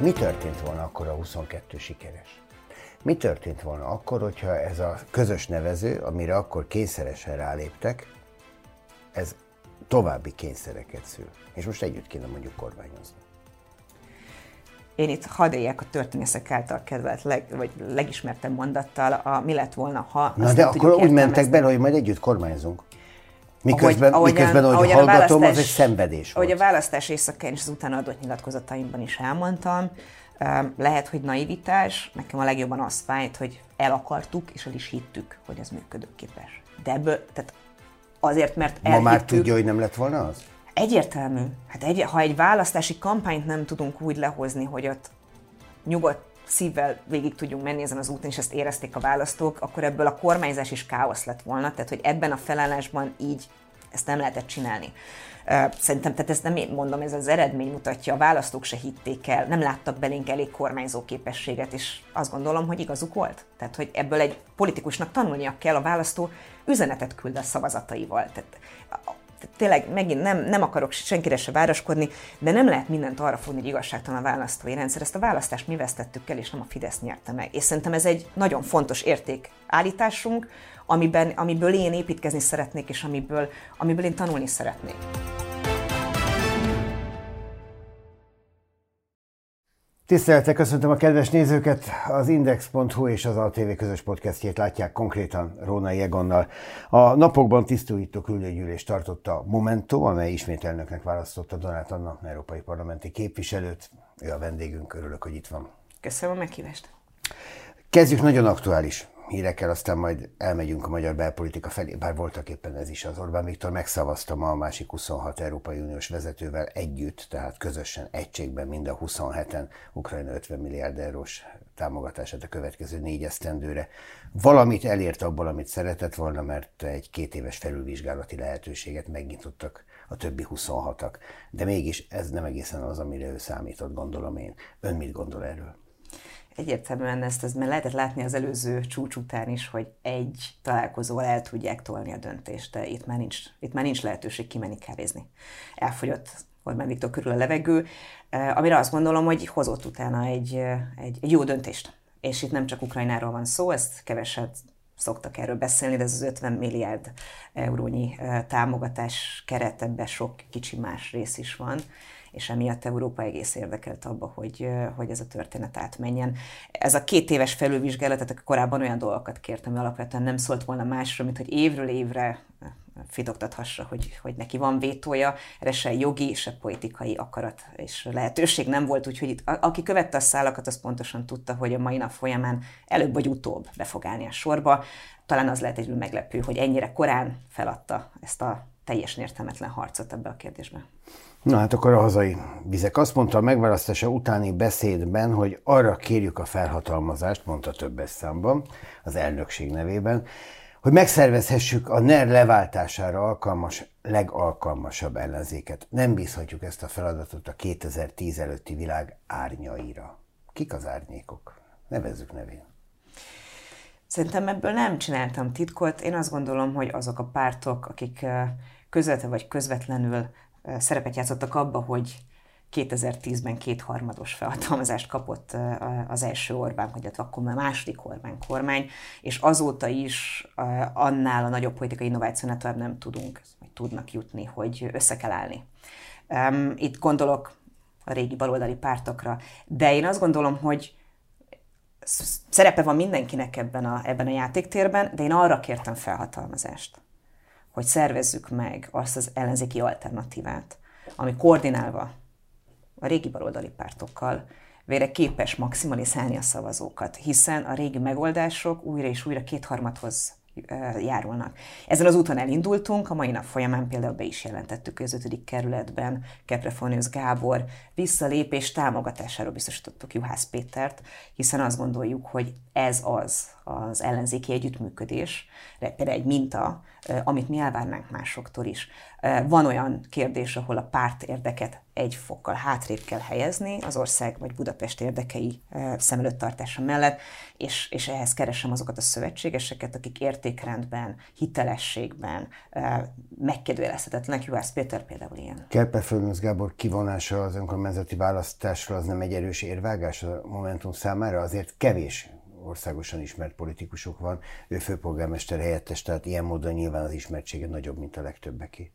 Mi történt volna akkor a 22 sikeres? Mi történt volna akkor, hogyha ez a közös nevező, amire akkor kényszeresen ráléptek, ez további kényszereket szül. És most együtt kéne mondjuk kormányozni. Én itt hadd éljek a történészek által kedvelt, leg, vagy legismertebb mondattal, a mi lett volna, ha... Na de akkor úgy mentek bele, hogy majd együtt kormányzunk. Miközben, ahogy, miközben ahogy hallgatom, az egy szenvedés volt. Ahogy a választás éjszakán és az utána adott nyilatkozataimban is elmondtam, lehet, hogy naivitás, nekem a legjobban az fájt, hogy el akartuk, és el is hittük, hogy ez működőképes. De ebből, tehát azért, mert elhittük... Ma már tudja, hogy nem lett volna az? Egyértelmű. Hát egy, ha egy választási kampányt nem tudunk úgy lehozni, hogy ott nyugodt szívvel végig tudjunk menni ezen az úton, és ezt érezték a választók, akkor ebből a kormányzás is káosz lett volna, tehát hogy ebben a felállásban így ezt nem lehetett csinálni. Szerintem, tehát ezt nem én mondom, ez az eredmény mutatja, a választók se hitték el, nem láttak belénk elég kormányzó képességet, és azt gondolom, hogy igazuk volt. Tehát, hogy ebből egy politikusnak tanulnia kell, a választó üzenetet küld a szavazataival. Tehát tényleg megint nem, nem akarok senkire se városkodni, de nem lehet mindent arra fogni, hogy igazságtalan a választói rendszer. Ezt a választást mi vesztettük el, és nem a Fidesz nyerte meg. És szerintem ez egy nagyon fontos érték állításunk, amiben, amiből én építkezni szeretnék, és amiből, amiből én tanulni szeretnék. Tisztelettel köszöntöm a kedves nézőket! Az Index.hu és az ATV közös podcastjét látják konkrétan Róna Egonnal. A napokban tisztújító küldőgyűlés tartotta Momentum, amely ismét elnöknek választotta Donát Anna, európai parlamenti képviselőt. Ő a vendégünk, örülök, hogy itt van. Köszönöm a meghívást. Kezdjük nagyon aktuális hírekkel, aztán majd elmegyünk a magyar belpolitika felé, bár voltak éppen ez is az Orbán Viktor megszavazta ma a másik 26 Európai Uniós vezetővel együtt, tehát közösen, egységben mind a 27-en Ukrajna 50 milliárd eurós támogatását a következő négy esztendőre. Valamit elért abból, amit szeretett volna, mert egy két éves felülvizsgálati lehetőséget megnyitottak a többi 26-ak. De mégis ez nem egészen az, amire ő számított, gondolom én. Ön mit gondol erről? Egyértelműen ezt, ezt mert lehetett látni az előző csúcs után is, hogy egy találkozóval el tudják tolni a döntést, de itt már nincs, itt már nincs lehetőség kimenni kávézni. Elfogyott Orbán Viktor körül a levegő, eh, amire azt gondolom, hogy hozott utána egy, eh, egy, egy jó döntést. És itt nem csak Ukrajnáról van szó, ezt keveset szoktak erről beszélni, de ez az 50 milliárd eurónyi eh, támogatás keret, ebben sok kicsi más rész is van és emiatt Európa egész érdekelt abba, hogy, hogy ez a történet átmenjen. Ez a két éves felülvizsgálat, tehát korábban olyan dolgokat kértem, hogy alapvetően nem szólt volna másra, mint hogy évről évre fitoktathassa, hogy, hogy neki van vétója, erre se jogi, se politikai akarat és lehetőség nem volt, úgyhogy itt, aki követte a szálakat, az pontosan tudta, hogy a mai nap folyamán előbb vagy utóbb be fog állni a sorba. Talán az lehet egy meglepő, hogy ennyire korán feladta ezt a teljesen értelmetlen harcot ebbe a kérdésbe. Na hát akkor a hazai vizek. Azt mondta a megválasztása utáni beszédben, hogy arra kérjük a felhatalmazást, mondta többes számban, az elnökség nevében, hogy megszervezhessük a NER leváltására alkalmas, legalkalmasabb ellenzéket. Nem bízhatjuk ezt a feladatot a 2010 előtti világ árnyaira. Kik az árnyékok? Nevezzük nevén. Szerintem ebből nem csináltam titkot. Én azt gondolom, hogy azok a pártok, akik közvetve vagy közvetlenül szerepet játszottak abba, hogy 2010-ben kétharmados felhatalmazást kapott az első Orbán, vagy akkor már második Orbán kormány, és azóta is annál a nagyobb politikai innovációnál tovább nem tudunk, vagy tudnak jutni, hogy össze kell állni. Itt gondolok a régi baloldali pártokra, de én azt gondolom, hogy szerepe van mindenkinek ebben a, ebben a játéktérben, de én arra kértem felhatalmazást, hogy szervezzük meg azt az ellenzéki alternatívát, ami koordinálva a régi baloldali pártokkal vére képes maximalizálni a szavazókat, hiszen a régi megoldások újra és újra kétharmadhoz járulnak. Ezen az úton elindultunk, a mai nap folyamán például be is jelentettük, hogy az ötödik kerületben Keprefonius Gábor visszalépés támogatásáról biztosítottuk Juhász Pétert, hiszen azt gondoljuk, hogy ez az, az ellenzéki együttműködés, például egy minta, amit mi elvárnánk másoktól is. Van olyan kérdés, ahol a párt érdeket egy fokkal hátrébb kell helyezni az ország vagy Budapest érdekei szem előtt tartása mellett, és, és ehhez keresem azokat a szövetségeseket, akik értékrendben, hitelességben megkérdőjelezhetetlenek. Juhász Péter például ilyen. Kerper Gábor kivonása az önkormányzati választásról az nem egy erős érvágás a Momentum számára? Azért kevés országosan ismert politikusok van, ő főpolgármester helyettes, tehát ilyen módon nyilván az ismertsége nagyobb, mint a legtöbbeké.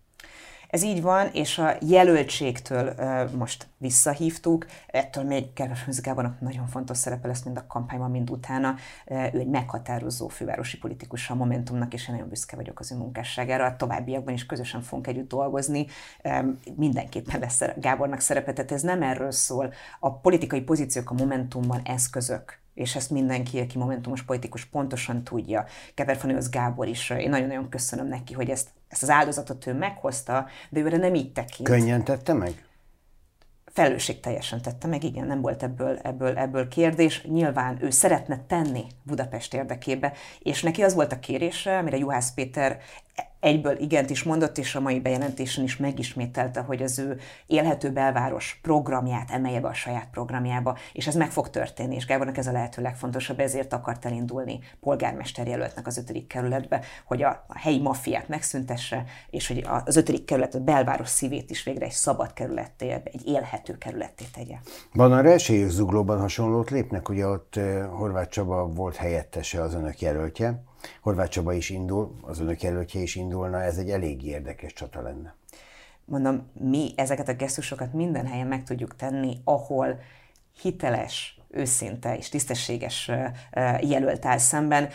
Ez így van, és a jelöltségtől uh, most visszahívtuk, ettől még Kerves Gábornak nagyon fontos szerepe lesz mind a kampányban, mind utána. Uh, ő egy meghatározó fővárosi politikus a Momentumnak, és én nagyon büszke vagyok az ő munkásságára. A továbbiakban is közösen fogunk együtt dolgozni. Um, mindenképpen lesz Gábornak szerepe, tehát ez nem erről szól. A politikai pozíciók a Momentumban eszközök és ezt mindenki, aki momentumos politikus pontosan tudja. Keperfanőz Gábor is, én nagyon-nagyon köszönöm neki, hogy ezt, ezt az áldozatot ő meghozta, de őre nem így tekint. Könnyen tette meg? Felelősség teljesen tette meg, igen, nem volt ebből, ebből, ebből kérdés. Nyilván ő szeretne tenni Budapest érdekébe, és neki az volt a kérése, amire Juhász Péter egyből igent is mondott, és a mai bejelentésen is megismételte, hogy az ő élhető belváros programját emelje be a saját programjába, és ez meg fog történni, és Gábornak ez a lehető legfontosabb, ezért akart elindulni polgármester jelöltnek az ötödik kerületbe, hogy a, a helyi maffiát megszüntesse, és hogy az ötödik kerület, a belváros szívét is végre egy szabad kerületté, egy élhető kerületté tegye. Van arra esélyük Zuglóban hasonlót lépnek, ugye ott eh, Horváth Csaba volt helyettese az önök jelöltje, Horváth Csaba is indul, az önök jelöltje is indulna, ez egy elég érdekes csata lenne. Mondom, mi ezeket a gesztusokat minden helyen meg tudjuk tenni, ahol hiteles, őszinte és tisztességes jelölt áll szemben.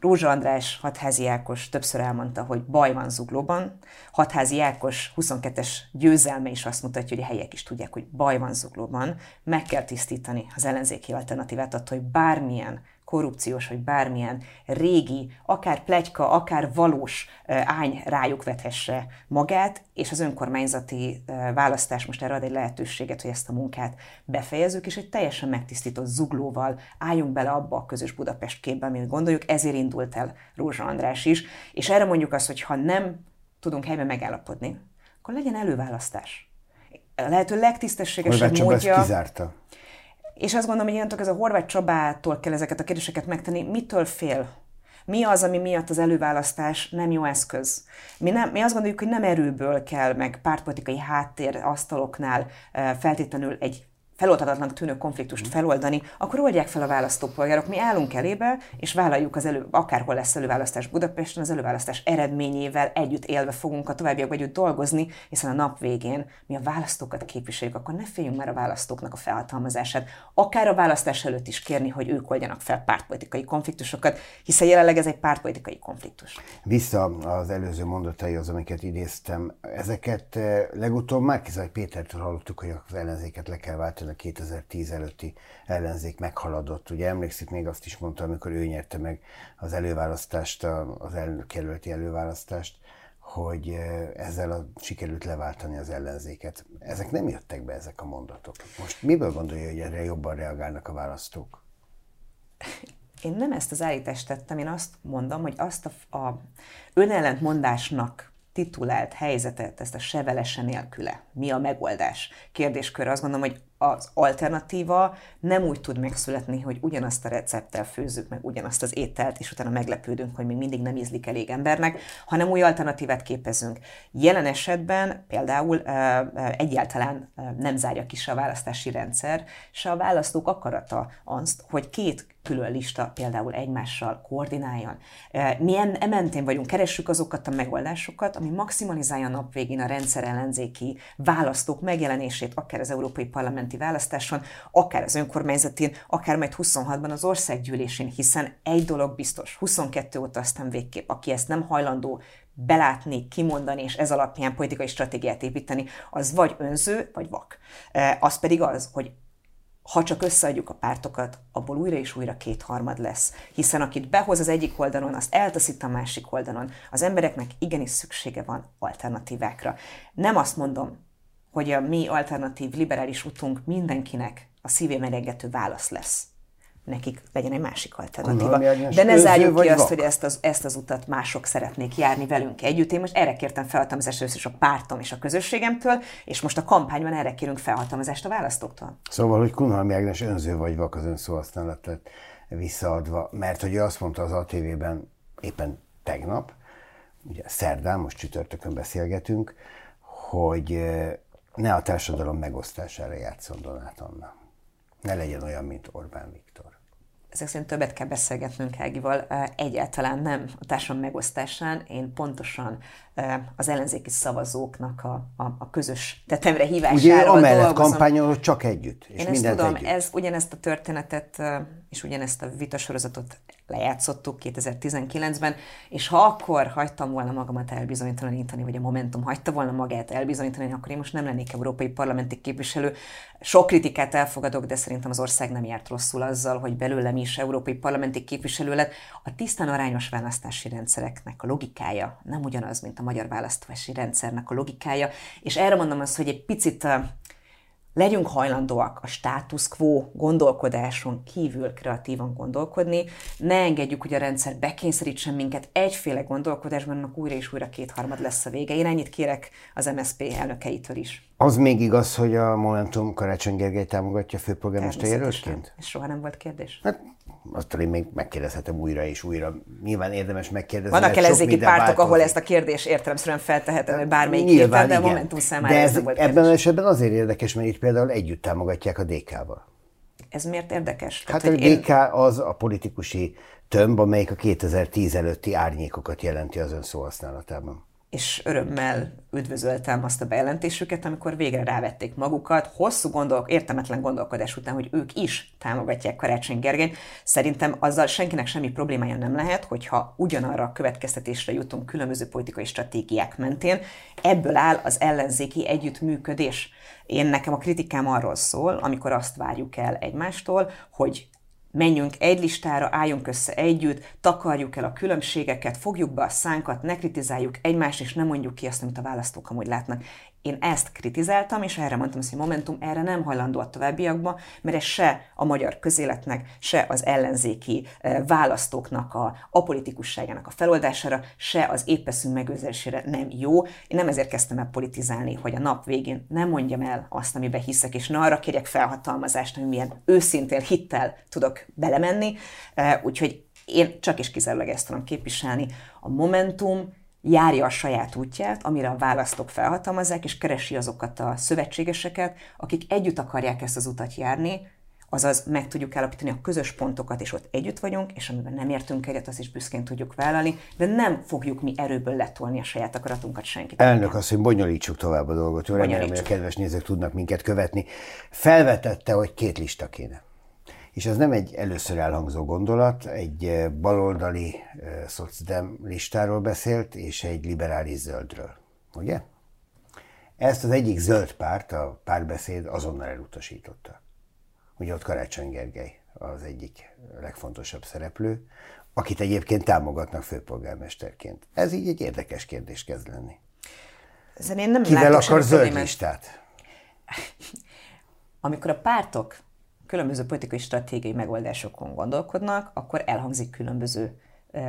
Rózsa András, Hatházi Ákos többször elmondta, hogy baj van Zuglóban. Hatházi Ákos 22-es győzelme is azt mutatja, hogy a helyek is tudják, hogy baj van Zuglóban. Meg kell tisztítani az ellenzéki alternatívát attól, hogy bármilyen korrupciós vagy bármilyen régi, akár plegyka, akár valós ány rájuk vethesse magát, és az önkormányzati választás most erre ad egy lehetőséget, hogy ezt a munkát befejezzük, és egy teljesen megtisztított zuglóval álljunk bele abba a közös Budapest képbe, amit gondoljuk, ezért indult el Rózsa András is, és erre mondjuk azt, hogy ha nem tudunk helyben megállapodni, akkor legyen előválasztás. A lehető legtisztességesebb módja... Ezt kizárta. És azt gondolom, hogy innentől ez a Horváth Csabától kell ezeket a kérdéseket megtenni. Mitől fél? Mi az, ami miatt az előválasztás nem jó eszköz? Mi, nem, mi azt gondoljuk, hogy nem erőből kell, meg pártpolitikai háttér asztaloknál eh, feltétlenül egy feloldhatatlan tűnő konfliktust mm. feloldani, akkor oldják fel a választópolgárok. Mi állunk elébe, és vállaljuk az elő, akárhol lesz előválasztás Budapesten, az előválasztás eredményével együtt élve fogunk a továbbiakban együtt dolgozni, hiszen a nap végén mi a választókat képviseljük, akkor ne féljünk már a választóknak a felhatalmazását. Akár a választás előtt is kérni, hogy ők oldjanak fel pártpolitikai konfliktusokat, hiszen jelenleg ez egy pártpolitikai konfliktus. Vissza az előző mondataihoz, amiket idéztem, ezeket eh, legutóbb Márkizaj Pétertől hallottuk, hogy az ellenzéket le kell váltani a 2010 előtti ellenzék meghaladott. Ugye emlékszik, még azt is mondta, amikor ő nyerte meg az előválasztást, az elnökjelölti előválasztást, hogy ezzel a, sikerült leváltani az ellenzéket. Ezek nem jöttek be, ezek a mondatok. Most miből gondolja, hogy erre jobban reagálnak a választók? Én nem ezt az állítást tettem, én azt mondom, hogy azt a, a önellentmondásnak titulált helyzetet, ezt a sevelese nélküle, mi a megoldás kérdéskör, azt gondolom, hogy az alternatíva nem úgy tud megszületni, hogy ugyanazt a recepttel főzzük meg ugyanazt az ételt, és utána meglepődünk, hogy még mindig nem ízlik elég embernek, hanem új alternatívát képezünk. Jelen esetben például egyáltalán nem zárja ki se a választási rendszer, se a választók akarata azt, hogy két külön lista például egymással koordináljon. Mi ementén vagyunk, keressük azokat a megoldásokat, ami maximalizálja a nap végén a rendszer ellenzéki választók megjelenését, akár az Európai Parlamenti választáson, akár az önkormányzatén, akár majd 26-ban az országgyűlésén, hiszen egy dolog biztos, 22 óta aztán végképp, aki ezt nem hajlandó belátni, kimondani, és ez alapján politikai stratégiát építeni, az vagy önző, vagy vak. Az pedig az, hogy ha csak összeadjuk a pártokat, abból újra és újra kétharmad lesz. Hiszen akit behoz az egyik oldalon, azt eltaszít a másik oldalon. Az embereknek igenis szüksége van alternatívákra. Nem azt mondom, hogy a mi alternatív liberális utunk mindenkinek a szívém elégető válasz lesz. Nekik legyen egy másik alternatíva. De ne zárjuk ki azt, vak? hogy ezt az, ezt az utat mások szeretnék járni velünk együtt. Én most erre kértem felhatalmazást először is a pártom és a közösségemtől, és most a kampányban erre kérünk felhatalmazást a választóktól. Szóval, hogy Kunhalmi Ágnes önző vagy vak az önszóhasználatot visszaadva, mert hogy azt mondta az ATV-ben éppen tegnap, ugye szerdán, most csütörtökön beszélgetünk, hogy ne a társadalom megosztására játszon Donát Anna. Ne legyen olyan, mint Orbán Viktor ezek szerint többet kell beszélgetnünk Ágival, egyáltalán nem a társadalom megosztásán, én pontosan az ellenzéki szavazóknak a, a, a közös tetemre hívásáról Ugye amellett kampányolod csak együtt, és Én ezt tudom, együtt. Ez, ugyanezt a történetet és ugyanezt a vitasorozatot lejátszottuk 2019-ben, és ha akkor hagytam volna magamat elbizonytalanítani, vagy a Momentum hagyta volna magát elbizonytalanítani, akkor én most nem lennék európai parlamenti képviselő. Sok kritikát elfogadok, de szerintem az ország nem járt rosszul azzal, hogy belőlem is európai parlamenti képviselő lett. A tisztán arányos választási rendszereknek a logikája nem ugyanaz, mint a magyar választási rendszernek a logikája, és erre mondom azt, hogy egy picit legyünk hajlandóak a status quo gondolkodáson kívül kreatívan gondolkodni, ne engedjük, hogy a rendszer bekényszerítsen minket egyféle gondolkodásban, annak újra és újra kétharmad lesz a vége. Én ennyit kérek az MSZP elnökeitől is. Az még igaz, hogy a Momentum Karácsony Gergely támogatja főpolgármester jelöltként? Ez soha nem volt kérdés. Hát azt én még megkérdezhetem újra és újra. Nyilván érdemes megkérdezni. Vannak ellenzéki pártok, változik. ahol ezt a kérdést értelemszerűen feltehetem, hogy bármelyik Nyilván, héten, de a Momentum számára de ez, ez volt ebben az esetben azért érdekes, mert itt például együtt támogatják a DK-val. Ez miért érdekes? Hát Tehát, a DK én... az a politikusi tömb, amelyik a 2010 előtti árnyékokat jelenti az ön szóhasználatában és örömmel üdvözöltem azt a bejelentésüket, amikor végre rávették magukat, hosszú gondolk, értelmetlen gondolkodás után, hogy ők is támogatják Karácsony Gergelyt. Szerintem azzal senkinek semmi problémája nem lehet, hogyha ugyanarra a következtetésre jutunk különböző politikai stratégiák mentén. Ebből áll az ellenzéki együttműködés. Én nekem a kritikám arról szól, amikor azt várjuk el egymástól, hogy menjünk egy listára, álljunk össze együtt, takarjuk el a különbségeket, fogjuk be a szánkat, ne kritizáljuk egymást, és nem mondjuk ki azt, amit a választók amúgy látnak. Én ezt kritizáltam, és erre mondtam, hogy Momentum erre nem hajlandó a továbbiakba, mert ez se a magyar közéletnek, se az ellenzéki eh, választóknak a apolitikusságának a feloldására, se az épeszünk megőrzésére nem jó. Én nem ezért kezdtem el politizálni, hogy a nap végén nem mondjam el azt, amiben hiszek, és ne arra kérjek felhatalmazást, hogy milyen őszintén hittel tudok belemenni. Eh, úgyhogy én csak és kizárólag ezt tudom képviselni. A Momentum járja a saját útját, amire a választók felhatalmazzák, és keresi azokat a szövetségeseket, akik együtt akarják ezt az utat járni, azaz meg tudjuk állapítani a közös pontokat, és ott együtt vagyunk, és amiben nem értünk egyet, azt is büszkén tudjuk vállalni, de nem fogjuk mi erőből letolni a saját akaratunkat senkit. Elnök azt, hogy bonyolítsuk tovább a dolgot. Jó, remélem, hogy a kedves nézők tudnak minket követni. Felvetette, hogy két lista kéne. És ez nem egy először elhangzó gondolat, egy eh, baloldali uh, szocdem listáról beszélt, és egy liberális zöldről. Ugye? Ezt az egyik zöld párt, a párbeszéd azonnal elutasította. Ugye ott Karácsony Gergely az egyik legfontosabb szereplő, akit egyébként támogatnak főpolgármesterként. Ez így egy érdekes kérdés kezd lenni. Ezen én nem Kivel akar zöld listát? Amikor a pártok különböző politikai stratégiai megoldásokon gondolkodnak, akkor elhangzik különböző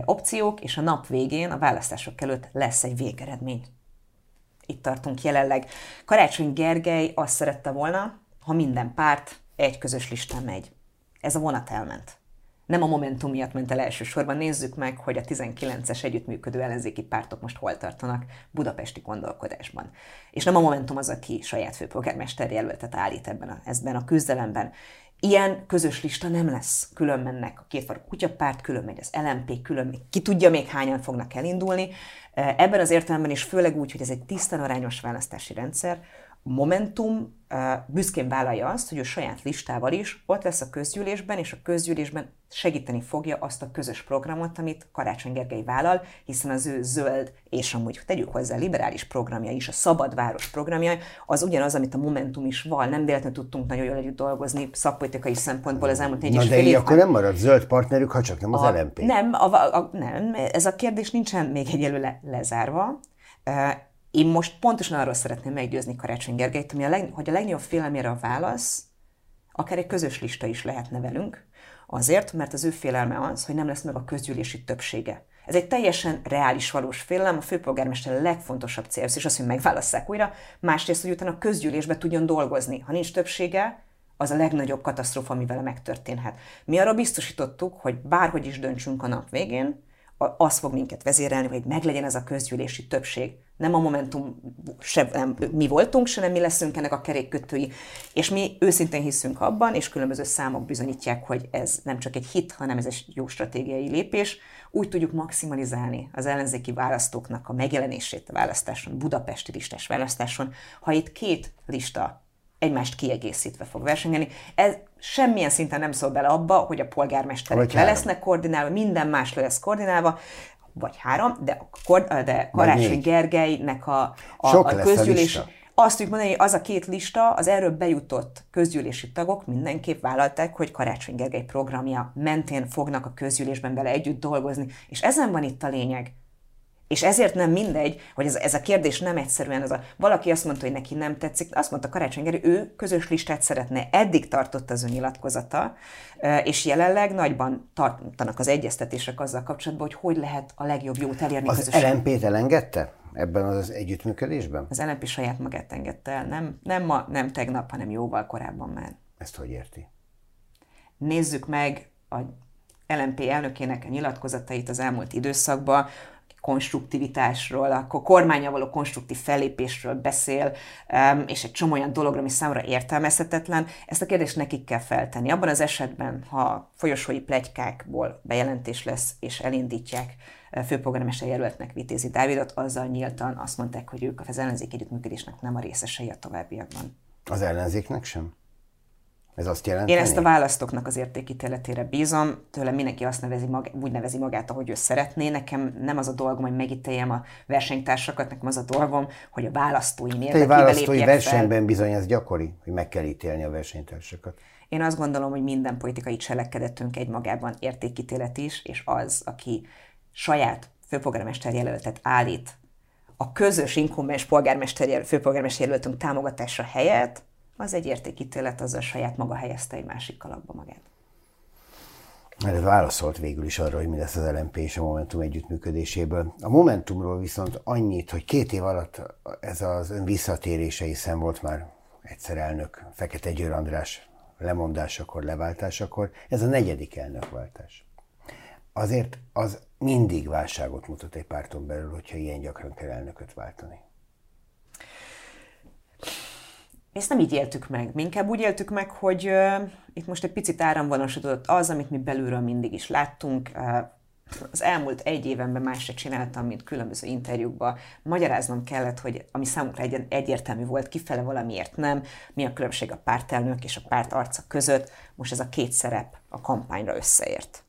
opciók, és a nap végén, a választások előtt lesz egy végeredmény. Itt tartunk jelenleg. Karácsony Gergely azt szerette volna, ha minden párt egy közös listán megy. Ez a vonat elment. Nem a Momentum miatt ment el elsősorban. Nézzük meg, hogy a 19-es együttműködő ellenzéki pártok most hol tartanak budapesti gondolkodásban. És nem a Momentum az, aki saját főpolgármester jelöltet állít ebben a, ebben a küzdelemben. Ilyen közös lista nem lesz. Külön mennek a kétfarkú kutyapárt, külön megy az LMP, külön még ki tudja még hányan fognak elindulni. Ebben az értelemben is főleg úgy, hogy ez egy tisztán arányos választási rendszer, Momentum büszkén vállalja azt, hogy ő saját listával is ott lesz a közgyűlésben, és a közgyűlésben segíteni fogja azt a közös programot, amit Karácsony Gergely vállal, hiszen az ő zöld, és amúgy tegyük hozzá liberális programja is, a Szabad Város programja, az ugyanaz, amit a Momentum is val. Nem véletlenül tudtunk nagyon jól együtt dolgozni szakpolitikai szempontból az elmúlt négy Na és de fél akkor nem marad zöld partnerük, ha csak nem az a, LMP. Nem, a, a, nem, ez a kérdés nincsen még egyelőre lezárva. Én most pontosan arról szeretném meggyőzni Karácsony Gergelyt, hogy a, leg, hogy a legnagyobb félelmére a válasz akár egy közös lista is lehetne velünk, Azért, mert az ő félelme az, hogy nem lesz meg a közgyűlési többsége. Ez egy teljesen reális, valós félelem, a főpolgármester legfontosabb cél, és az, hogy megválasszák újra, másrészt, hogy utána a közgyűlésbe tudjon dolgozni. Ha nincs többsége, az a legnagyobb katasztrófa, ami vele megtörténhet. Mi arra biztosítottuk, hogy bárhogy is döntsünk a nap végén, az fog minket vezérelni, hogy meglegyen ez a közgyűlési többség. Nem a Momentum, se nem mi voltunk, se nem mi leszünk ennek a kerékkötői. És mi őszintén hiszünk abban, és különböző számok bizonyítják, hogy ez nem csak egy hit, hanem ez egy jó stratégiai lépés. Úgy tudjuk maximalizálni az ellenzéki választóknak a megjelenését a választáson, budapesti listás választáson, ha itt két lista egymást kiegészítve fog versengeni. Ez semmilyen szinten nem szól bele abba, hogy a polgármesterek le lesznek koordinálva, minden más le lesz koordinálva, vagy három, de, a, de Karácsony Gergelynek a, a, Sok a közgyűlés... A azt tudjuk mondani, hogy az a két lista, az erről bejutott közgyűlési tagok mindenképp vállalták, hogy Karácsony Gergely programja mentén fognak a közgyűlésben vele együtt dolgozni. És ezen van itt a lényeg. És ezért nem mindegy, hogy ez, ez a kérdés nem egyszerűen az a, valaki azt mondta, hogy neki nem tetszik, azt mondta Karácsony Gerő, ő közös listát szeretne. Eddig tartott az önnyilatkozata, és jelenleg nagyban tartanak az egyeztetések azzal kapcsolatban, hogy hogy lehet a legjobb jót elérni az közösen. Az LNP-t elengedte ebben az együttműködésben? Az LNP saját magát engedte el, nem, nem ma, nem tegnap, hanem jóval korábban már. Ezt hogy érti? Nézzük meg a LNP elnökének a nyilatkozatait az elmúlt időszakban, konstruktivitásról, akkor kormánya való konstruktív fellépésről beszél, és egy csomó olyan dologra, ami számomra értelmezhetetlen, ezt a kérdést nekik kell feltenni. Abban az esetben, ha folyosói plegykákból bejelentés lesz, és elindítják eh, főpolgármester jelöltnek Vitézi Dávidot, azzal nyíltan azt mondták, hogy ők az ellenzék együttműködésnek nem a részesei a továbbiakban. Az ellenzéknek sem? Ez azt jelenti? Én ezt a választóknak az értékítéletére bízom, tőlem mindenki azt nevezi mag, úgy nevezi magát, ahogy ő szeretné. Nekem nem az a dolgom, hogy megítéljem a versenytársakat, nekem az a dolgom, hogy a választóim érdekében Te választói versenyben fel. bizony ez gyakori, hogy meg kell ítélni a versenytársakat. Én azt gondolom, hogy minden politikai cselekedetünk egy magában értékítélet is, és az, aki saját főpolgármester jelöltet állít a közös inkumbens polgármester, főpolgármester jelöltünk támogatása helyett, az egy értékítélet, az a saját maga helyezte egy másik kalapba magát. Mert válaszolt végül is arra, hogy mi lesz az LMP és a Momentum együttműködéséből. A Momentumról viszont annyit, hogy két év alatt ez az ön visszatérése, hiszen volt már egyszer elnök, Fekete Győr András lemondásakor, leváltásakor, ez a negyedik elnökváltás. Azért az mindig válságot mutat egy párton belül, hogyha ilyen gyakran kell elnököt váltani. Ezt nem így éltük meg. Mi inkább úgy éltük meg, hogy uh, itt most egy picit áramvonosodott az, amit mi belülről mindig is láttunk. Uh, az elmúlt egy évenben más se csináltam, mint különböző interjúkban. Magyaráznom kellett, hogy ami számunkra egy, egyértelmű volt, kifele valamiért nem, mi a különbség a pártelnök és a párt arca között. Most ez a két szerep a kampányra összeért.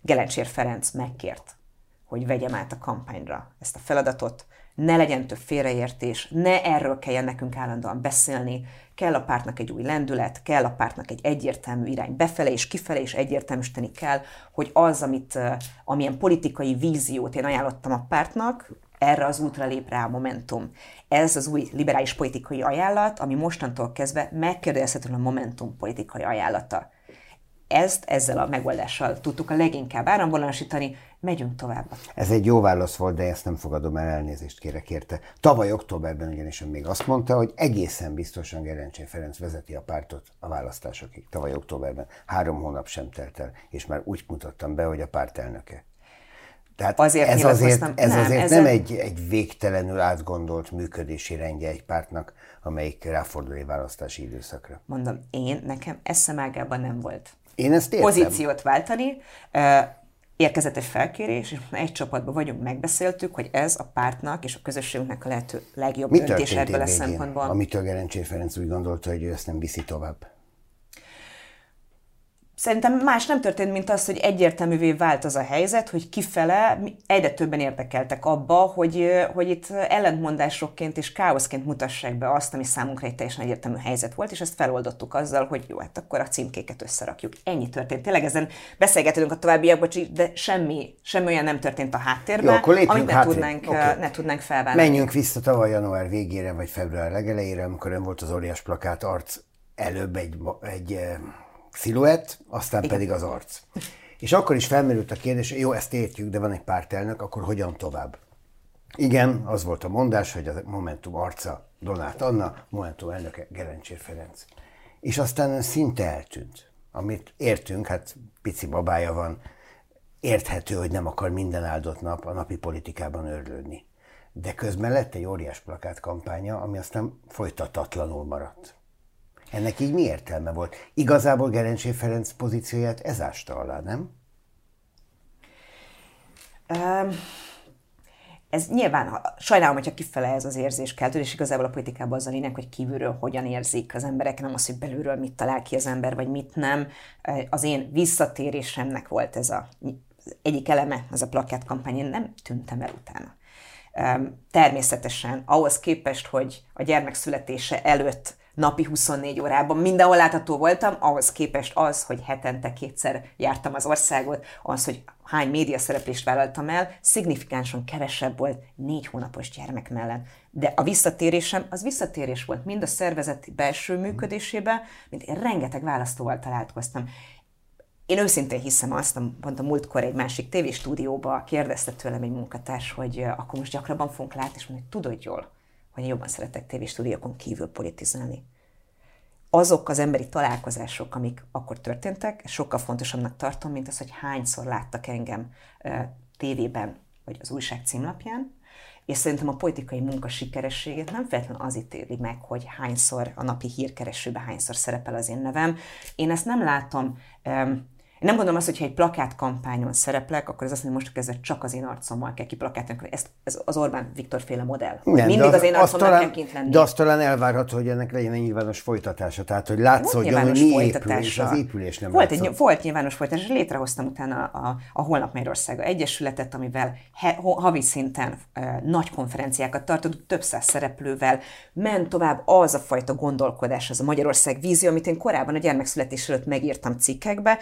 Gelencsér Ferenc megkért, hogy vegyem át a kampányra ezt a feladatot, ne legyen több félreértés, ne erről kelljen nekünk állandóan beszélni, kell a pártnak egy új lendület, kell a pártnak egy egyértelmű irány befele és kifele, és egyértelműsíteni kell, hogy az, amit, amilyen politikai víziót én ajánlottam a pártnak, erre az útra lép rá a Momentum. Ez az új liberális politikai ajánlat, ami mostantól kezdve megkérdezhetően a Momentum politikai ajánlata. Ezt ezzel a megoldással tudtuk a leginkább áramvonalasítani, megyünk tovább. Ez egy jó válasz volt, de ezt nem fogadom el, elnézést kérek érte. Tavaly októberben ugyanis még azt mondta, hogy egészen biztosan Gerencsé Ferenc vezeti a pártot a választásokig. Tavaly októberben. Három hónap sem telt el, és már úgy mutattam be, hogy a párt elnöke. Tehát azért ez azért, ez nem, azért ezen... nem egy, egy végtelenül átgondolt működési rendje egy pártnak, amelyik ráfordul egy választási időszakra. Mondom, én, nekem eszemágában nem volt én ezt értem. pozíciót váltani. Érkezett egy felkérés, és egy csapatban vagyunk, megbeszéltük, hogy ez a pártnak és a közösségünknek a lehető legjobb Mi döntés ebből a szempontból. Amitől Gerencsér Ferenc úgy gondolta, hogy ő ezt nem viszi tovább. Szerintem más nem történt, mint az, hogy egyértelművé vált az a helyzet, hogy kifele egyre többen érdekeltek abba, hogy, hogy itt ellentmondásokként és káoszként mutassák be azt, ami számunkra egy teljesen egyértelmű helyzet volt, és ezt feloldottuk azzal, hogy jó, hát akkor a címkéket összerakjuk. Ennyi történt. Tényleg ezen beszélgetünk a továbbiakban, de semmi, semmi olyan nem történt a háttérben, jó, akkor amit ne, háttér. tudnánk, okay. ne tudnánk felvállalni. Menjünk vissza tavaly január végére, vagy február legelejére, amikor ön volt az óriás plakát arc előbb egy, egy sziluett, aztán Igen. pedig az arc. És akkor is felmerült a kérdés, jó, ezt értjük, de van egy pártelnök, akkor hogyan tovább? Igen, az volt a mondás, hogy a Momentum arca Donát Anna, Momentum elnöke Gerencsér Ferenc. És aztán szinte eltűnt. Amit értünk, hát pici babája van, érthető, hogy nem akar minden áldott nap a napi politikában örlődni. De közben lett egy óriás plakát kampánya, ami aztán folytatatlanul maradt. Ennek így mi értelme volt? Igazából Gerencsé Ferenc pozícióját ez ásta alá, nem? Um, ez nyilván, sajnálom, hogyha kifele ez az érzés kell, és igazából a politikában az a lényeg, hogy kívülről hogyan érzik az emberek, nem az, hogy belülről mit talál ki az ember, vagy mit nem. Az én visszatérésemnek volt ez a egyik eleme, ez a plakátkampány, én nem tűntem el utána. Természetesen ahhoz képest, hogy a gyermek születése előtt napi 24 órában mindenhol látható voltam, ahhoz képest az, hogy hetente kétszer jártam az országot, az, hogy hány média szereplést vállaltam el, szignifikánsan kevesebb volt négy hónapos gyermek mellett. De a visszatérésem, az visszatérés volt mind a szervezeti belső működésébe, mint én rengeteg választóval találkoztam. Én őszintén hiszem azt, pont a múltkor egy másik tévéstúdióba kérdezte tőlem egy munkatárs, hogy akkor most gyakrabban fogunk látni, és mondani, hogy tudod jól, hogy én jobban szeretek tévéstúdiókon kívül politizálni. Azok az emberi találkozások, amik akkor történtek, sokkal fontosabbnak tartom, mint az, hogy hányszor láttak engem tévében, vagy az újság címlapján, és szerintem a politikai munka sikerességét nem feltétlenül az ítéli meg, hogy hányszor a napi hírkeresőben hányszor szerepel az én nevem. Én ezt nem látom um, én nem gondolom azt, hogy ha egy plakátkampányon szereplek, akkor ez azt mondja, most kezdve csak az én arcommal kell kiplatálni. Ez, ez az Orbán Viktor féle modell. Nem, Mindig az, az én arcommal talán, kell kint lenni. De azt talán elvárható, hogy ennek legyen egy nyilvános folytatása. Tehát, hogy látszódjon, hogy mi épül, és az épülés nem volt, egy, volt nyilvános folytatás, és létrehoztam utána a, a, a Holnap Magyarországa Egyesületet, amivel he, havi szinten e, nagy konferenciákat tartott, több száz szereplővel, ment tovább az a fajta gondolkodás, az a Magyarország vízió, amit én korábban a gyermekszületés előtt megírtam cikkekbe,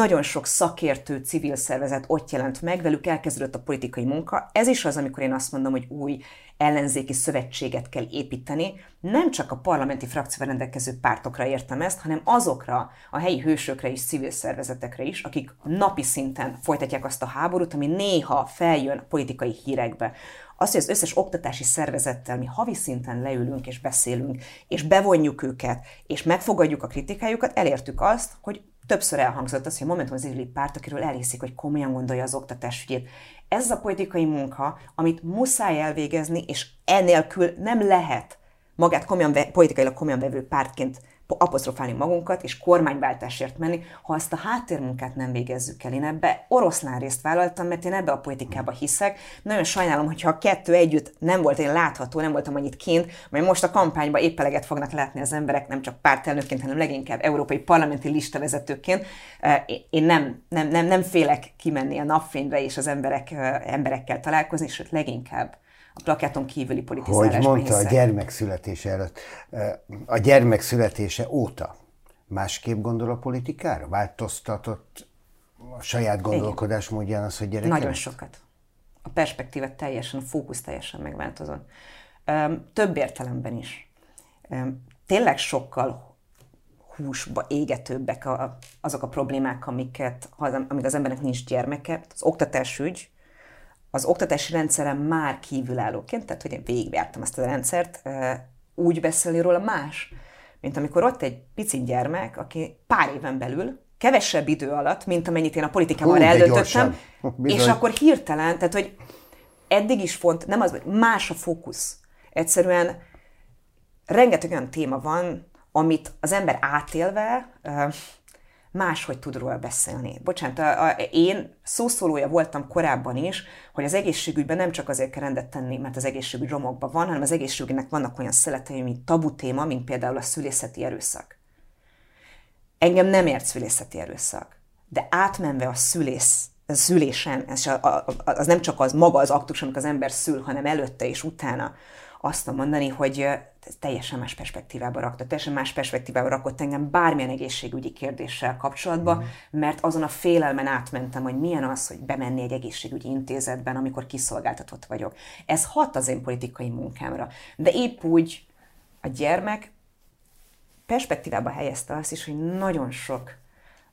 nagyon sok szakértő civil szervezet ott jelent meg, velük elkezdődött a politikai munka. Ez is az, amikor én azt mondom, hogy új ellenzéki szövetséget kell építeni. Nem csak a parlamenti frakcióval rendelkező pártokra értem ezt, hanem azokra a helyi hősökre és civil szervezetekre is, akik napi szinten folytatják azt a háborút, ami néha feljön politikai hírekbe az, hogy az összes oktatási szervezettel mi havi szinten leülünk és beszélünk, és bevonjuk őket, és megfogadjuk a kritikájukat, elértük azt, hogy többször elhangzott az, hogy a Momentum az izraeli párt, akiről elhiszik, hogy komolyan gondolja az oktatás ügyét. Ez a politikai munka, amit muszáj elvégezni, és enélkül nem lehet magát komolyan, politikailag komolyan vevő pártként apostrofálni magunkat, és kormányváltásért menni, ha azt a háttérmunkát nem végezzük el. Én ebbe oroszlán részt vállaltam, mert én ebbe a politikába hiszek. Nagyon sajnálom, hogyha a kettő együtt nem volt én látható, nem voltam annyit kint, mert most a kampányban épp eleget fognak látni az emberek, nem csak pártelnökként, hanem leginkább európai parlamenti listavezetőként. Én nem, nem, nem, nem félek kimenni a napfényre és az emberek, emberekkel találkozni, sőt leginkább a plakáton kívüli politizálásban Hogy mondta hiszek. a gyermek születése előtt, a gyermek születése óta másképp gondol a politikára? Változtatott a saját gondolkodásmódján az, hogy gyerek? Nagyon sokat. A perspektíva teljesen, a fókusz teljesen megváltozott. Több értelemben is. Tényleg sokkal húsba égetőbbek a, azok a problémák, amiket, amíg az embernek nincs gyermeke. Az oktatásügy, az oktatási rendszeren már kívülállóként, tehát hogy én végigvártam ezt a rendszert, úgy beszélni róla más, mint amikor ott egy pici gyermek, aki pár éven belül, kevesebb idő alatt, mint amennyit én a politikában eldöntöttem, és akkor hirtelen, tehát hogy eddig is font, nem az, hogy más a fókusz. Egyszerűen rengeteg olyan téma van, amit az ember átélve máshogy tud róla beszélni. Bocsánat, a, a, én szószólója voltam korábban is, hogy az egészségügyben nem csak azért kell rendet tenni, mert az egészségügy romokban van, hanem az egészségügynek vannak olyan szeletei, mint tabu téma, mint például a szülészeti erőszak. Engem nem ért szülészeti erőszak, de átmenve a szülész a szülésen, ez a, a, az nem csak az maga az aktus, amikor az ember szül, hanem előtte és utána, azt mondani, hogy ez teljesen más perspektívába rakta, teljesen más perspektívába rakott engem bármilyen egészségügyi kérdéssel kapcsolatban, mm. mert azon a félelmen átmentem, hogy milyen az, hogy bemenni egy egészségügyi intézetben, amikor kiszolgáltatott vagyok. Ez hat az én politikai munkámra. De épp úgy a gyermek perspektívába helyezte azt is, hogy nagyon sok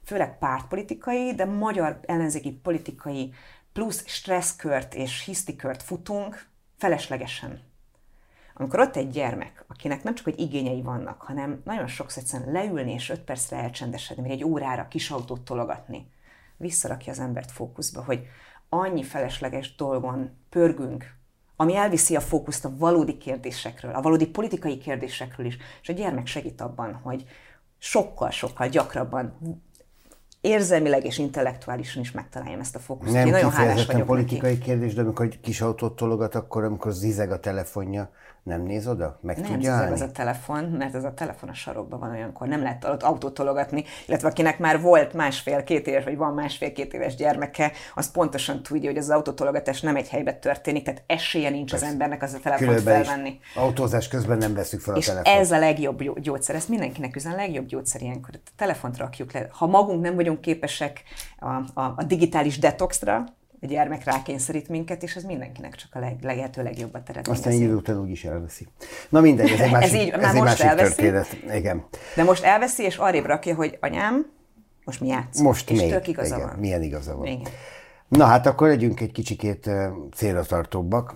főleg pártpolitikai, de magyar ellenzéki politikai plusz stresszkört és hisztikört futunk feleslegesen. Amikor ott egy gyermek, akinek nem csak hogy igényei vannak, hanem nagyon sokszor egyszerűen leülni és öt percre elcsendesedni, vagy egy órára kis autót tologatni, visszarakja az embert fókuszba, hogy annyi felesleges dolgon pörgünk, ami elviszi a fókuszt a valódi kérdésekről, a valódi politikai kérdésekről is, és a gyermek segít abban, hogy sokkal-sokkal gyakrabban érzelmileg és intellektuálisan is megtaláljam ezt a fókuszt. Nem Én nagyon hálás vagyok politikai neki. kérdés, de amikor egy kis autót tologat, akkor amikor zizeg a telefonja, nem néz oda? Meg nem tudja állni? ez a telefon, mert ez a telefon a sarokban van olyankor, nem lehet ott autót tologatni, illetve akinek már volt másfél-két éves, vagy van másfél-két éves gyermeke, az pontosan tudja, hogy az autótologatás nem egy helyben történik, tehát esélye nincs Persze. az embernek az a telefont felvenni. Autózás közben nem veszük fel a és telefont. ez a legjobb gyógyszer, ezt mindenkinek üzen, a legjobb gyógyszer ilyenkor. A telefont rakjuk le. Ha magunk nem vagyunk képesek a, a, a digitális detoxra, a gyermek rákényszerít minket, és ez mindenkinek csak a leg, lehető legjobbat eredményezi. Aztán egy idő után úgy is elveszi. Na mindegy, ez egy másik, ez így, ez egy másik elveszi, történet. Igen. De most elveszi, és arrébb rakja, hogy anyám, most mi játszunk. Most és még. tök igaza igen, van. Milyen igaza van. Igen. Na hát akkor legyünk egy kicsikét célra tartóbbak.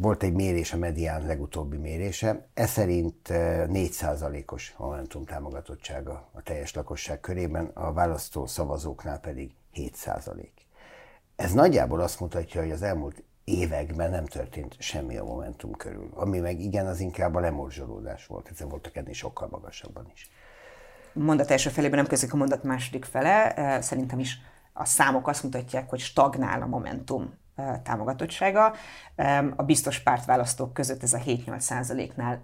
Volt egy mérés, a Medián legutóbbi mérése. Ez szerint 4%-os Momentum támogatottsága a teljes lakosság körében, a választó szavazóknál pedig 7%. Ez nagyjából azt mutatja, hogy az elmúlt években nem történt semmi a Momentum körül. Ami meg igen, az inkább a lemorzsolódás volt. Ezen voltak ennél sokkal magasabban is. Mondat első felében nem közik a mondat második fele. Szerintem is a számok azt mutatják, hogy stagnál a Momentum támogatottsága. A biztos pártválasztók között ez a 7-8 százaléknál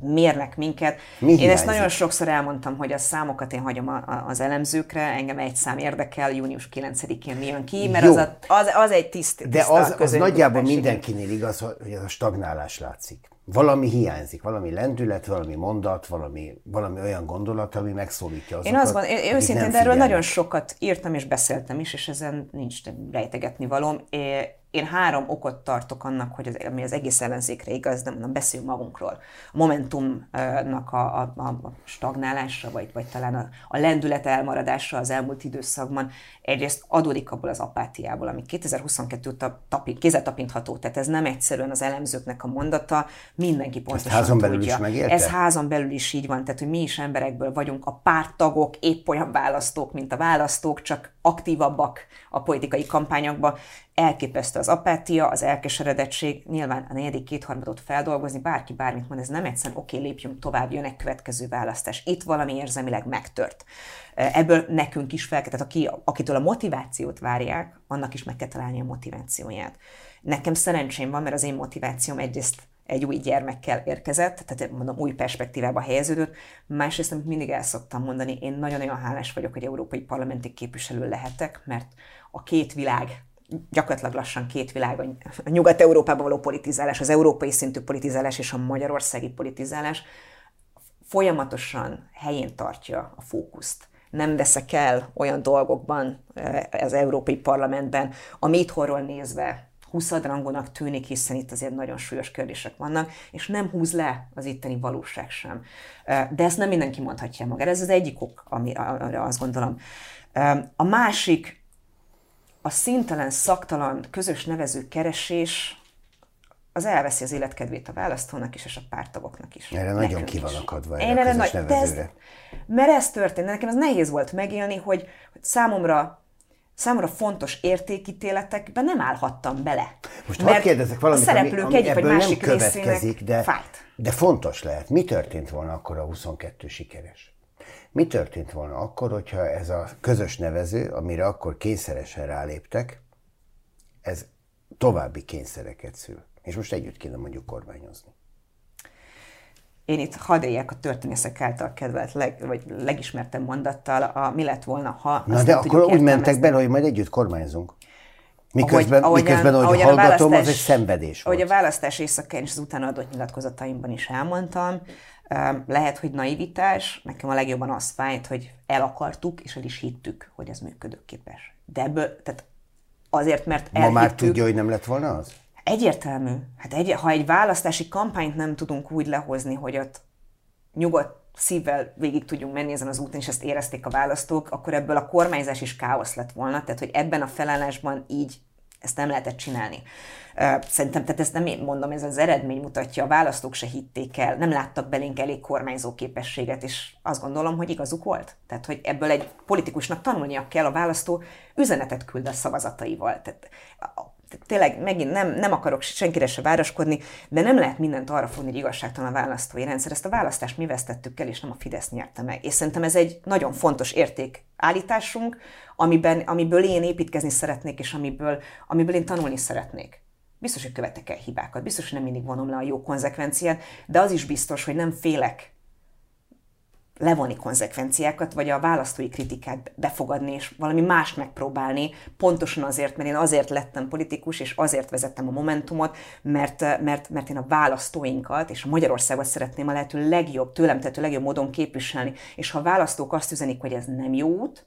mérnek minket. Mi én hiányzik? ezt nagyon sokszor elmondtam, hogy a számokat én hagyom a, a, az elemzőkre, engem egy szám érdekel, június 9-én mi jön ki, mert az, a, az, az egy tiszt, De az, az nagyjából mindenkinél igaz, hogy ez a stagnálás látszik. Valami hiányzik, valami lendület, valami mondat, valami, valami olyan gondolat, ami megszólítja azokat, Én azt gondolom, én őszintén, de erről nagyon sokat írtam és beszéltem is, és ezen nincs rejtegetni valóm én három okot tartok annak, hogy az, ami az egész ellenzékre igaz, de mondom, beszéljünk magunkról. A Momentumnak a, a, a stagnálásra, vagy, vagy talán a, a lendület elmaradásra az elmúlt időszakban egyrészt adódik abból az apátiából, ami 2022 tapint, kézzeltapintható, tehát ez nem egyszerűen az elemzőknek a mondata, mindenki pontosan Ezt házon belül tudja. is megélte? Ez házon belül is így van, tehát hogy mi is emberekből vagyunk, a párttagok épp olyan választók, mint a választók, csak aktívabbak a politikai kampányokban, elképesztő az apátia, az elkeseredettség, nyilván a negyedik kétharmadot feldolgozni, bárki bármit mond, ez nem egyszerűen oké, lépjünk tovább, jön egy következő választás. Itt valami érzelmileg megtört. Ebből nekünk is fel, tehát aki, akitől a motivációt várják, annak is meg kell találni a motivációját. Nekem szerencsém van, mert az én motivációm egyrészt egy új gyermekkel érkezett, tehát mondom, új perspektívába helyeződött. Másrészt, amit mindig el szoktam mondani, én nagyon-nagyon hálás vagyok, hogy európai parlamenti képviselő lehetek, mert a két világ gyakorlatilag lassan két világ, a Nyugat-Európában való politizálás, az európai szintű politizálás és a magyarországi politizálás folyamatosan helyén tartja a fókuszt. Nem veszek el olyan dolgokban eh, az Európai Parlamentben, ami itthonról nézve huszadrangónak tűnik, hiszen itt azért nagyon súlyos kérdések vannak, és nem húz le az itteni valóság sem. De ezt nem mindenki mondhatja magára. Ez az egyik ok, amire azt gondolom. A másik a szintelen, szaktalan közös nevező keresés az elveszi az életkedvét a választónak is, és a pártagoknak is. Erre nagyon ki van akadva erre Én erre nagy, nevezőre. Ez, mert ez történt, nekem ez nehéz volt megélni, hogy, hogy számomra számomra fontos értékítéletekben nem állhattam bele. Most hadd kérdezek valamit, a szereplők ami, ami egyik vagy másik nem következik, de, fájt. de fontos lehet. Mi történt volna akkor a 22 sikeres? Mi történt volna akkor, hogyha ez a közös nevező, amire akkor kényszeresen ráléptek, ez további kényszereket szül? És most együtt kéne mondjuk kormányozni. Én itt hadd éljek a történészek által kedvelt, leg, vagy legismertebb mondattal, a, mi lett volna, ha... Na de akkor úgy mentek bele, hogy majd együtt kormányzunk. Miközben, ahogy, miközben ahogy ahogyan hallgatom, az egy szenvedés volt. Ahogy a választás éjszakán és az utána adott nyilatkozataimban is elmondtam, lehet, hogy naivitás, nekem a legjobban az fájt, hogy el akartuk, és el is hittük, hogy ez működőképes. De ebből, tehát azért, mert elhittük... Ma már tudja, hogy nem lett volna az? Egyértelmű. Hát egy, ha egy választási kampányt nem tudunk úgy lehozni, hogy ott nyugodt szívvel végig tudjunk menni ezen az úton, és ezt érezték a választók, akkor ebből a kormányzás is káosz lett volna, tehát hogy ebben a felállásban így ezt nem lehetett csinálni. Szerintem, tehát ezt nem én mondom, ez az eredmény mutatja, a választók se hitték el, nem láttak belénk elég kormányzó képességet, és azt gondolom, hogy igazuk volt. Tehát, hogy ebből egy politikusnak tanulnia kell, a választó üzenetet küld a szavazataival. Tehát tényleg megint nem, nem akarok senkire se városkodni, de nem lehet mindent arra fogni, hogy igazságtalan a választói rendszer. Ezt a választást mi vesztettük el, és nem a Fidesz nyerte meg. És szerintem ez egy nagyon fontos érték állításunk, amiben, amiből én építkezni szeretnék, és amiből, amiből én tanulni szeretnék. Biztos, hogy követek el hibákat, biztos, hogy nem mindig vonom le a jó konzekvenciát, de az is biztos, hogy nem félek levonni konzekvenciákat, vagy a választói kritikát befogadni, és valami mást megpróbálni, pontosan azért, mert én azért lettem politikus, és azért vezettem a Momentumot, mert, mert, mert én a választóinkat és a Magyarországot szeretném a lehető legjobb, tőlem tehető legjobb módon képviselni. És ha a választók azt üzenik, hogy ez nem jó út,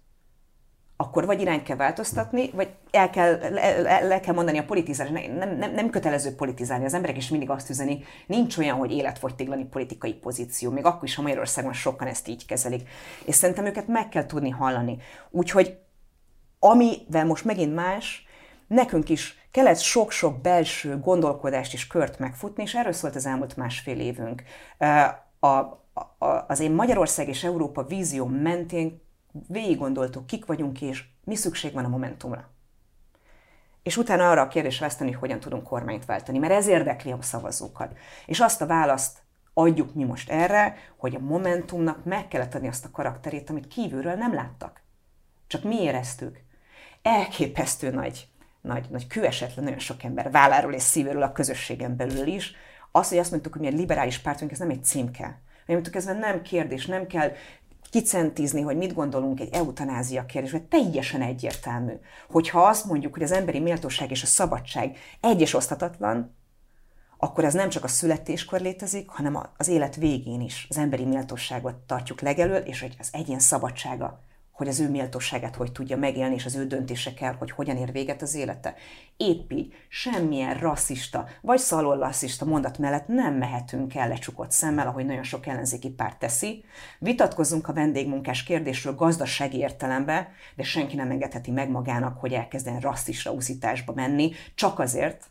akkor vagy irányt kell változtatni, vagy el kell, le, le, kell mondani a politizálás. Nem, nem, nem kötelező politizálni. Az emberek is mindig azt üzeni, nincs olyan, hogy életfogytiglani politikai pozíció. Még akkor is, ha Magyarországon sokan ezt így kezelik. És szerintem őket meg kell tudni hallani. Úgyhogy amivel most megint más, nekünk is kellett sok-sok belső gondolkodást és kört megfutni, és erről szólt az elmúlt másfél évünk. A, a, az én Magyarország és Európa vízió mentén végig gondoltuk, kik vagyunk és mi szükség van a Momentumra. És utána arra a kérdésre veszteni, hogy hogyan tudunk kormányt váltani, mert ez érdekli a szavazókat. És azt a választ adjuk mi most erre, hogy a Momentumnak meg kellett adni azt a karakterét, amit kívülről nem láttak. Csak mi éreztük. Elképesztő nagy, nagy, nagy kő esett le nagyon sok ember válláról és szívéről a közösségen belül is. Az, hogy azt mondtuk, hogy mi egy liberális pártunk, ez nem egy címke. Mondtuk, ez nem kérdés, nem kell kicentizni, hogy mit gondolunk egy eutanázia kérdésben, teljesen egyértelmű. Hogyha azt mondjuk, hogy az emberi méltóság és a szabadság egyes osztatatlan, akkor ez nem csak a születéskor létezik, hanem az élet végén is az emberi méltóságot tartjuk legelől, és hogy az egyén szabadsága hogy az ő méltóságát hogy tudja megélni, és az ő döntése kell, hogy hogyan ér véget az élete. Épp így, semmilyen rasszista vagy szalollasszista mondat mellett nem mehetünk el lecsukott szemmel, ahogy nagyon sok ellenzéki párt teszi. Vitatkozzunk a vendégmunkás kérdésről gazdasági értelembe, de senki nem engedheti meg magának, hogy elkezden rasszista úszításba menni, csak azért,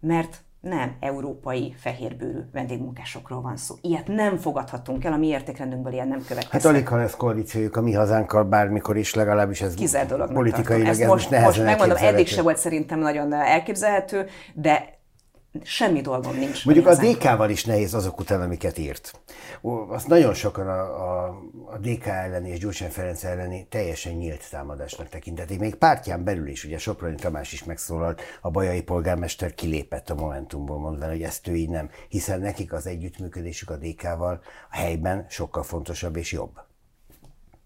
mert nem európai fehérbőrű vendégmunkásokról van szó. Ilyet nem fogadhatunk el, a mi értékrendünkből ilyen nem következik. Hát alig, ha lesz koalíciójuk a mi hazánkkal bármikor is, legalábbis ez Kizár dolog. politikailag ez, ez most, most, most megmondom, eddig se volt szerintem nagyon elképzelhető, de semmi dolgom nincs. Mondjuk a DK-val is nehéz azok után, amiket írt. Azt nagyon sokan a, a, a DK elleni és Gyurcsány Ferenc elleni teljesen nyílt támadásnak tekintették. Még pártján belül is, ugye Soproni Tamás is megszólalt, a bajai polgármester kilépett a Momentumból, mondva, hogy ezt ő így nem, hiszen nekik az együttműködésük a DK-val a helyben sokkal fontosabb és jobb.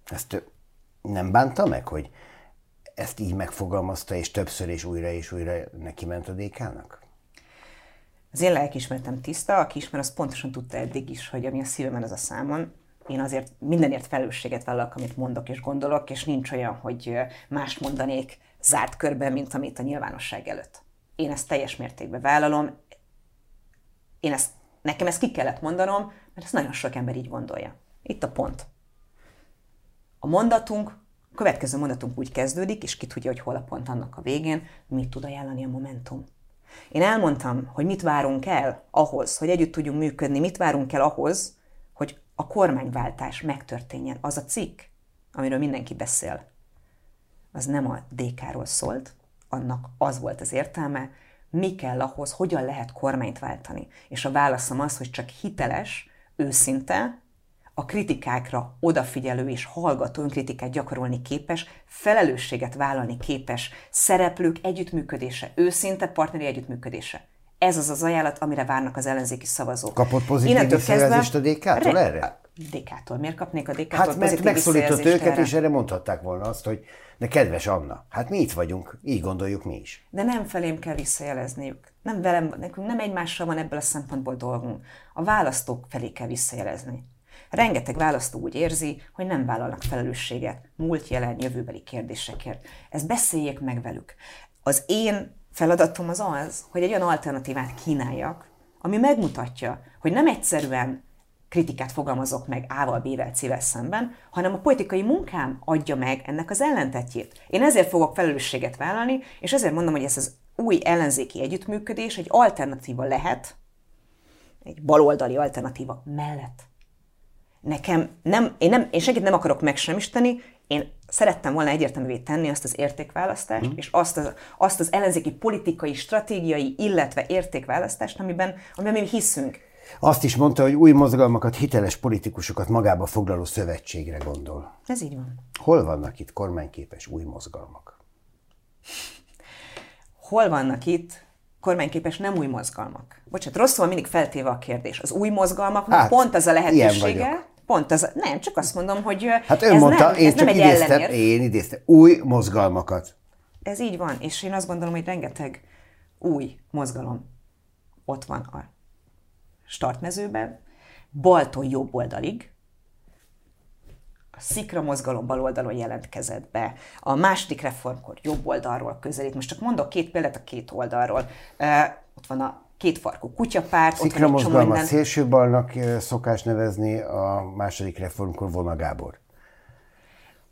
Ezt nem bánta meg, hogy ezt így megfogalmazta, és többször és újra és újra neki ment a DK-nak? Az én lelkismeretem tiszta, aki ismer, az pontosan tudta eddig is, hogy ami a szívemen az a számon. Én azért mindenért felelősséget vállalok, amit mondok és gondolok, és nincs olyan, hogy más mondanék zárt körben, mint amit a nyilvánosság előtt. Én ezt teljes mértékben vállalom. Én ezt, nekem ezt ki kellett mondanom, mert ezt nagyon sok ember így gondolja. Itt a pont. A mondatunk, a következő mondatunk úgy kezdődik, és ki tudja, hogy hol a pont annak a végén, mit tud ajánlani a Momentum. Én elmondtam, hogy mit várunk el ahhoz, hogy együtt tudjunk működni, mit várunk el ahhoz, hogy a kormányváltás megtörténjen. Az a cikk, amiről mindenki beszél, az nem a DK-ról szólt, annak az volt az értelme, mi kell ahhoz, hogyan lehet kormányt váltani. És a válaszom az, hogy csak hiteles, őszinte, a kritikákra odafigyelő és hallgató önkritikát gyakorolni képes, felelősséget vállalni képes szereplők együttműködése, őszinte partneri együttműködése. Ez az az ajánlat, amire várnak az ellenzéki szavazók. Kapott pozitív visszajelzést a DK-tól erre? DK-tól. Miért kapnék a DK-tól Hát mert megszólított őket, erre? és erre mondhatták volna azt, hogy de kedves Anna, hát mi itt vagyunk, így gondoljuk mi is. De nem felém kell visszajelezniük. Nem velem, nekünk nem egymással van ebből a szempontból dolgunk. A választók felé kell visszajelezni. Rengeteg választó úgy érzi, hogy nem vállalnak felelősséget múlt, jelen, jövőbeli kérdésekért. Ezt beszéljék meg velük. Az én feladatom az az, hogy egy olyan alternatívát kínáljak, ami megmutatja, hogy nem egyszerűen kritikát fogalmazok meg A-val, B-vel, C-vel szemben, hanem a politikai munkám adja meg ennek az ellentetjét. Én ezért fogok felelősséget vállalni, és ezért mondom, hogy ez az új ellenzéki együttműködés egy alternatíva lehet, egy baloldali alternatíva mellett. Nekem nem, én, nem, én senkit nem akarok megsemmisíteni, én szerettem volna egyértelművé tenni azt az értékválasztást, mm. és azt az, azt az ellenzéki politikai, stratégiai, illetve értékválasztást, amiben, amiben mi hiszünk. Azt is mondta, hogy új mozgalmakat, hiteles politikusokat magába foglaló szövetségre gondol. Ez így van. Hol vannak itt kormányképes új mozgalmak? Hol vannak itt kormányképes nem új mozgalmak? Bocsánat, rosszul mindig feltéve a kérdés. Az új mozgalmaknak hát, pont az a lehetősége, Pont az, nem, csak azt mondom, hogy Hát ön mondta, nem, én ez csak nem egy idéztem, ellenér. én idéztem, új mozgalmakat. Ez így van, és én azt gondolom, hogy rengeteg új mozgalom ott van a startmezőben, baltól jobb oldalig, a szikra mozgalom bal oldalon jelentkezett be, a második reformkor jobb oldalról közelít. Most csak mondok két példát a két oldalról. Uh, ott van a kétfarkú kutyapárt. Szikra mozgalmat minden... szélsőbalnak szokás nevezni, a második reformkor Vona Gábor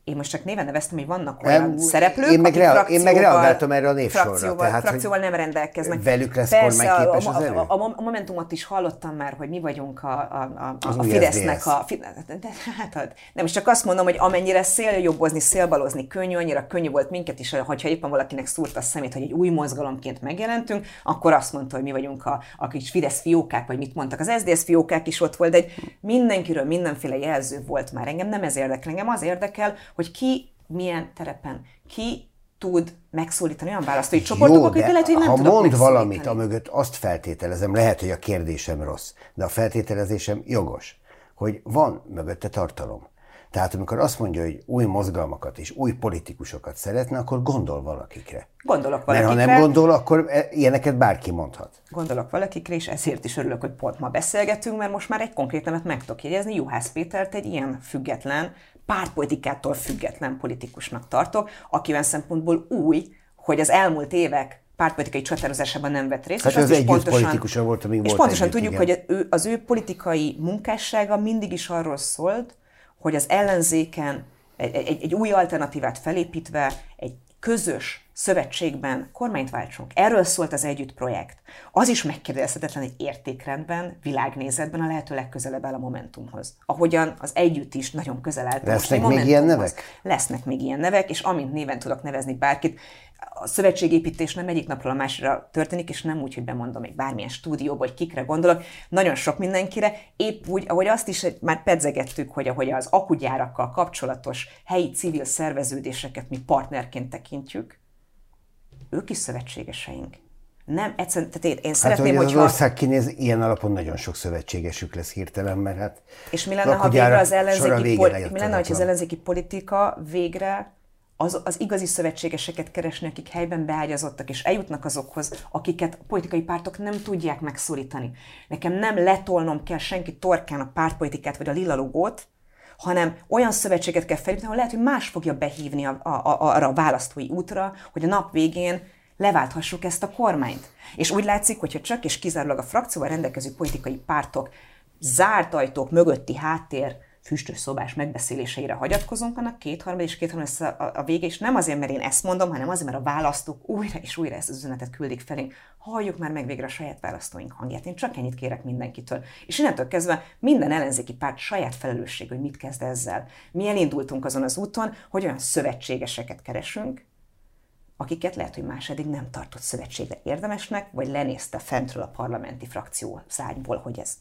én most csak néven neveztem, hogy vannak olyan nem, szereplők, én meg, rea- én meg reagáltam erre a névsorra. Frakcióval, tehát, frakcióval nem rendelkeznek. Velük lesz Persze, kormányképes az erő? A, a, a, Momentumot is hallottam már, hogy mi vagyunk a, a, a, a, a Fidesznek a... De, de, hát, nem, most csak azt mondom, hogy amennyire széljobbozni, szélbalozni könnyű, annyira könnyű volt minket is, hogyha éppen valakinek szúrt a szemét, hogy egy új mozgalomként megjelentünk, akkor azt mondta, hogy mi vagyunk a, a kis Fidesz fiókák, vagy mit mondtak. Az SZDSZ fiókák is ott volt, de egy mindenkiről mindenféle jelző volt már. Engem nem ez érdekel, engem az érdekel, hogy ki milyen terepen, ki tud megszólítani olyan választói csoportokat, hogy lehet, hogy nem ha tudok mond valamit, amögött azt feltételezem, lehet, hogy a kérdésem rossz, de a feltételezésem jogos, hogy van mögötte tartalom. Tehát amikor azt mondja, hogy új mozgalmakat és új politikusokat szeretne, akkor gondol valakikre. Gondolok valakikre. Mert ha nem gondol, akkor e- ilyeneket bárki mondhat. Gondolok valakikre, és ezért is örülök, hogy pont ma beszélgetünk, mert most már egy konkrét nemet meg tudok jegyezni. Juhász Pétert egy ilyen független, pártpolitikától független politikusnak tartok, akivel szempontból új, hogy az elmúlt évek pártpolitikai csatározásában nem vett részt. Hát és az egy pontosan, volt, amíg És volt pontosan együtt, tudjuk, igen. hogy az ő politikai munkássága mindig is arról szólt, hogy az ellenzéken egy, egy, egy új alternatívát felépítve egy közös szövetségben kormányt váltsunk. Erről szólt az Együtt projekt. Az is megkérdezhetetlen egy értékrendben, világnézetben a lehető legközelebb áll a Momentumhoz. Ahogyan az Együtt is nagyon közel állt. Lesznek még ilyen nevek? Lesznek még ilyen nevek, és amint néven tudok nevezni bárkit, a szövetségépítés nem egyik napról a másikra történik, és nem úgy, hogy bemondom egy bármilyen stúdióba, hogy kikre gondolok, nagyon sok mindenkire, épp úgy, ahogy azt is már pedzegettük, hogy ahogy az akugyárakkal kapcsolatos helyi civil szerveződéseket mi partnerként tekintjük, ők is szövetségeseink. Nem, egyszerűen, tehát én, én hát, szeretném, hogy az ország kinéz, ilyen alapon nagyon sok szövetségesük lesz hirtelen, mert hát... És mi lenne, ha végre az ellenzéki, poli- mi lenne, hogy az ellenzéki politika végre az, az igazi szövetségeseket keresni, akik helyben beágyazottak, és eljutnak azokhoz, akiket a politikai pártok nem tudják megszólítani. Nekem nem letolnom kell senki torkán a pártpolitikát vagy a lila logót, hanem olyan szövetséget kell felépíteni, ahol lehet, hogy más fogja behívni a, a, a, arra a választói útra, hogy a nap végén leválthassuk ezt a kormányt. És úgy látszik, hogyha csak és kizárólag a frakcióval rendelkező politikai pártok zárt ajtók mögötti háttér füstös szobás megbeszéléseire hagyatkozunk, annak kétharmad és kétharmad lesz a, a vége, és nem azért, mert én ezt mondom, hanem azért, mert a választók újra és újra ezt az üzenetet küldik felénk. Halljuk már meg végre a saját választóink hangját. Én csak ennyit kérek mindenkitől. És innentől kezdve minden ellenzéki párt saját felelősség, hogy mit kezd ezzel. Mi elindultunk azon az úton, hogy olyan szövetségeseket keresünk, akiket lehet, hogy más eddig nem tartott szövetségre érdemesnek, vagy lenézte fentről a parlamenti frakció szágyból, hogy ez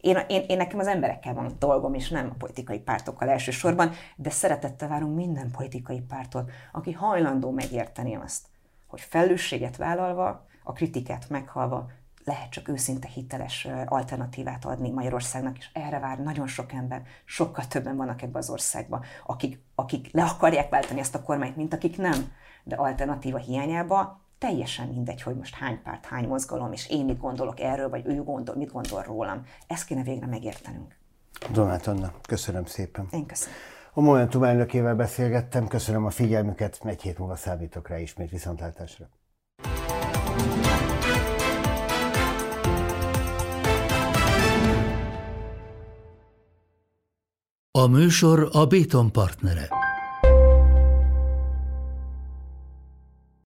én, én, én nekem az emberekkel van dolgom, és nem a politikai pártokkal elsősorban, de szeretettel várunk minden politikai pártot, aki hajlandó megérteni azt, hogy felelősséget vállalva, a kritikát meghalva lehet csak őszinte hiteles alternatívát adni Magyarországnak, és erre vár nagyon sok ember, sokkal többen vannak ebben az országban, akik, akik le akarják váltani ezt a kormányt, mint akik nem, de alternatíva hiányába teljesen mindegy, hogy most hány párt, hány mozgalom, és én mit gondolok erről, vagy ő gondol, mit gondol rólam. Ezt kéne végre megértenünk. Donát Anna, köszönöm szépen. Én köszönöm. A Momentum elnökével beszélgettem, köszönöm a figyelmüket, egy hét múlva számítok rá ismét viszontlátásra. A műsor a Béton partnere.